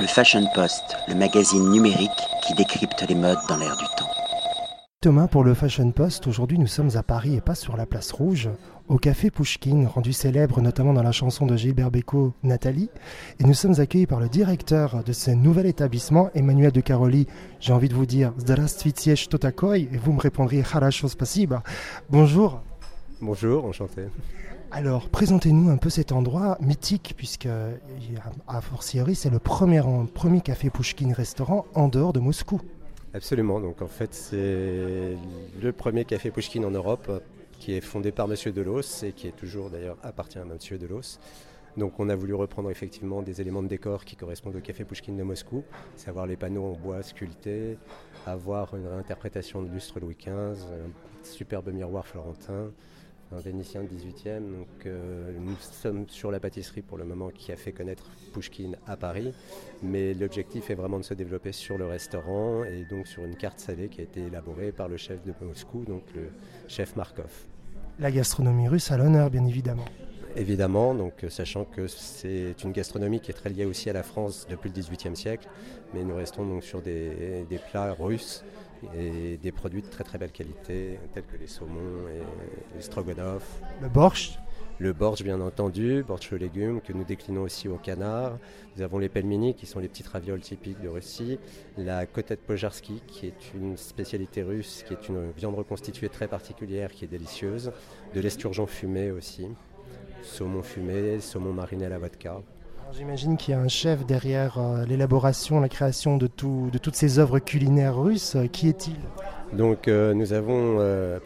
Le Fashion Post, le magazine numérique qui décrypte les modes dans l'air du temps. Thomas, pour le Fashion Post, aujourd'hui nous sommes à Paris et pas sur la place rouge, au café Pouchkine, rendu célèbre notamment dans la chanson de Gilbert Bécaud, Nathalie. Et nous sommes accueillis par le directeur de ce nouvel établissement, Emmanuel de Caroli. J'ai envie de vous dire Zdravstvuyte Totakoi et vous me répondriez Harashos Spasiba. Bonjour. Bonjour, enchanté. Alors, présentez-nous un peu cet endroit mythique, puisque, à fortiori, c'est le premier, café Pouchkine restaurant en dehors de Moscou. Absolument, donc en fait, c'est le premier café Pouchkine en Europe qui est fondé par Monsieur Delos et qui est toujours d'ailleurs appartient à Monsieur Delos. Donc on a voulu reprendre effectivement des éléments de décor qui correspondent au café Pouchkine de Moscou, savoir les panneaux en bois sculptés, avoir une réinterprétation de lustre Louis XV, un superbe miroir florentin, un vénitien de 18e. Donc, euh, nous sommes sur la pâtisserie pour le moment qui a fait connaître Pushkin à Paris. Mais l'objectif est vraiment de se développer sur le restaurant et donc sur une carte salée qui a été élaborée par le chef de Moscou, donc le chef Markov. La gastronomie russe à l'honneur, bien évidemment. Évidemment, donc euh, sachant que c'est une gastronomie qui est très liée aussi à la France depuis le XVIIIe siècle, mais nous restons donc sur des, des plats russes et des produits de très très belle qualité, tels que les saumons et les stroganoff. Le borscht? Le borscht, bien entendu, borscht aux légumes, que nous déclinons aussi au canard. Nous avons les pelmeni, qui sont les petites ravioles typiques de Russie. La kotette pojarski, qui est une spécialité russe, qui est une viande reconstituée très particulière, qui est délicieuse. De l'esturgeon fumé aussi. Saumon fumé, saumon mariné à la vodka. J'imagine qu'il y a un chef derrière euh, l'élaboration, la création de, tout, de toutes ces œuvres culinaires russes. Qui est-il? Donc euh, nous avons euh,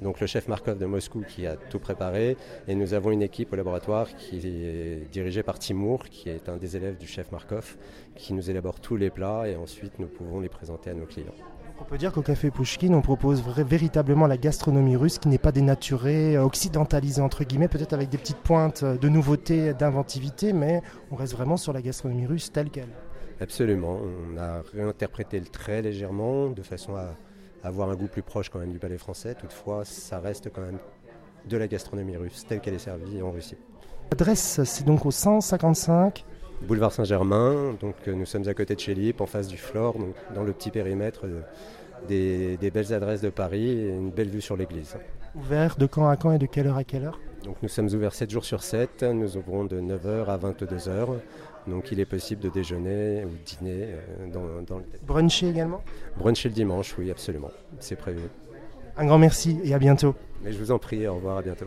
donc le chef Markov de Moscou qui a tout préparé et nous avons une équipe au laboratoire qui est dirigée par Timour qui est un des élèves du chef Markov qui nous élabore tous les plats et ensuite nous pouvons les présenter à nos clients. On peut dire qu'au Café Pouchkin, on propose véritablement la gastronomie russe qui n'est pas dénaturée, euh, occidentalisée entre guillemets, peut-être avec des petites pointes de nouveauté, d'inventivité, mais on reste vraiment sur la gastronomie russe telle qu'elle. Absolument, on a réinterprété le très légèrement de façon à avoir un goût plus proche quand même du palais français. Toutefois, ça reste quand même de la gastronomie russe telle qu'elle est servie en Russie. L'adresse, c'est donc au 155 Boulevard Saint-Germain, donc euh, nous sommes à côté de chez Lip, en face du Flore, donc dans le petit périmètre des, belles adresses de Paris et une belle vue sur l'église. Ouvert de quand à quand et de quelle heure à quelle heure? Donc nous sommes ouverts 7 jours sur 7, nous ouvrons de 9h à 22h, donc il est possible de déjeuner ou dîner euh, dans, dans le... Bruncher également? Bruncher le dimanche, oui absolument, c'est prévu. Un grand merci et à bientôt. Mais je vous en prie, au revoir, à bientôt.